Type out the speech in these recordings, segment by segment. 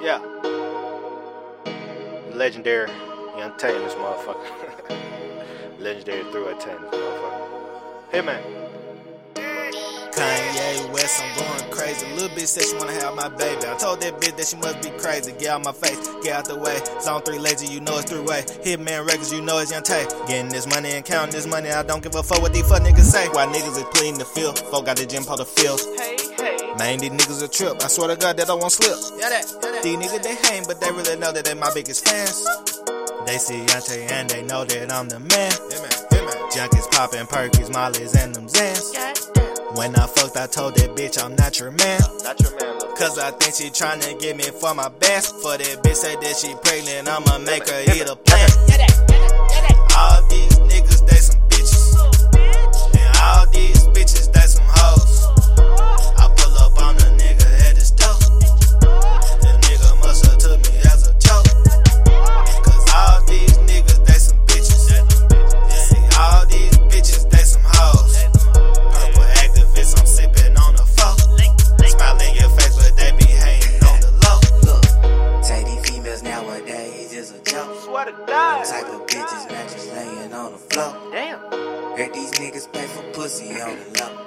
Yeah. Legendary Young Tay in this motherfucker. Legendary through a 10 this motherfucker. Hey man. Kanye West, I'm going crazy. Little bitch said she wanna have my baby. I told that bitch that she must be crazy. Get out my face, get out the way. Zone 3 legend, you know it's three way. Hitman records, you know it's Young Tay. Getting this money and counting this money, I don't give a fuck what these fuck niggas say. Why niggas is pleading the field? Folk got the gym for the field. Hey, hey. Man, these niggas a trip. I swear to God that I won't slip. Yeah, that. Yeah, that. These niggas they hang, but they really know that they my biggest fans. They see Young Tay and they know that I'm the man. Yeah, man. Yeah, man. Junkies popping perkies, mollies, and them Zans. When I fucked, I told that bitch I'm not your man. Not your man. Cause I think she tryna get me for my best. For that bitch said that she pregnant, I'ma make her eat a plant. All these to. Type of bitches just laying on the floor. Damn. Heard these niggas pay for pussy on the low.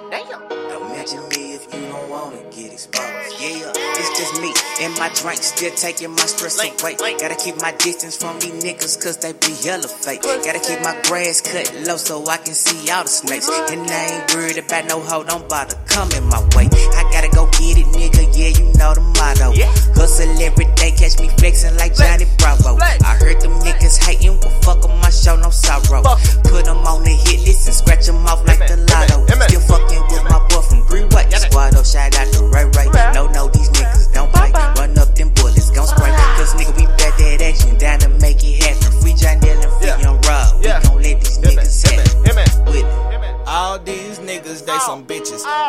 Damn. Me if you don't wanna get exposed. Yeah, it's just me and my drink still taking my stress away. Gotta keep my distance from these niggas cause they be hella fake. Gotta keep my grass cut low so I can see all the snakes. And I ain't worried about no hoe, don't bother coming my way. I gotta go get it, nigga, yeah, you know the motto. Hustle every day, catch me flexing like Johnny Bravo. I heard them niggas hating, well fuck 'em, my show, no sorrow. Put 'em on the hit list and scratch 'em off like the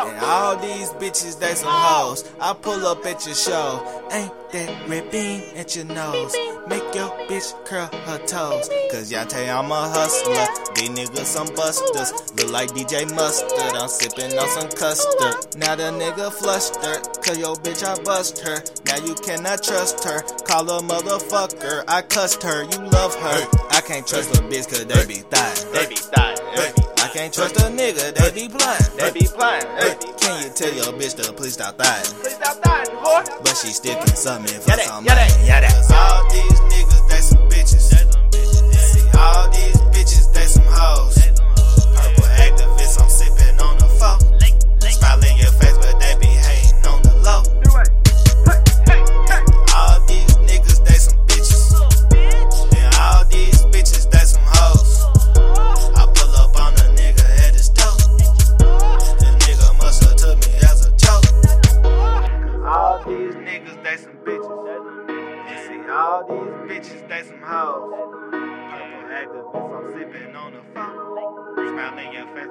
And all these bitches, they some hoes. I pull up at your show. Ain't that red bean at your nose? Make your bitch curl her toes. Cause y'all tell you I'm a hustler. These niggas some busters. Look like DJ Mustard. I'm sipping on some custard. Now the nigga flustered. Cause your bitch, I bust her. Now you cannot trust her. Call her motherfucker. I cussed her. You love her. I can't trust a bitch cause they be thotting. They be dying. They be, I can't trust a nigga, they be blind. they be Hey, can you tell your bitch to please stop dying? Please stop dying, boy. But she still can suck me for some yeah, that, money. yeah, that. Cause all these niggas, all these bitches, they some hoes. Purple activists, I'm sipping on the phone. Smile in your face,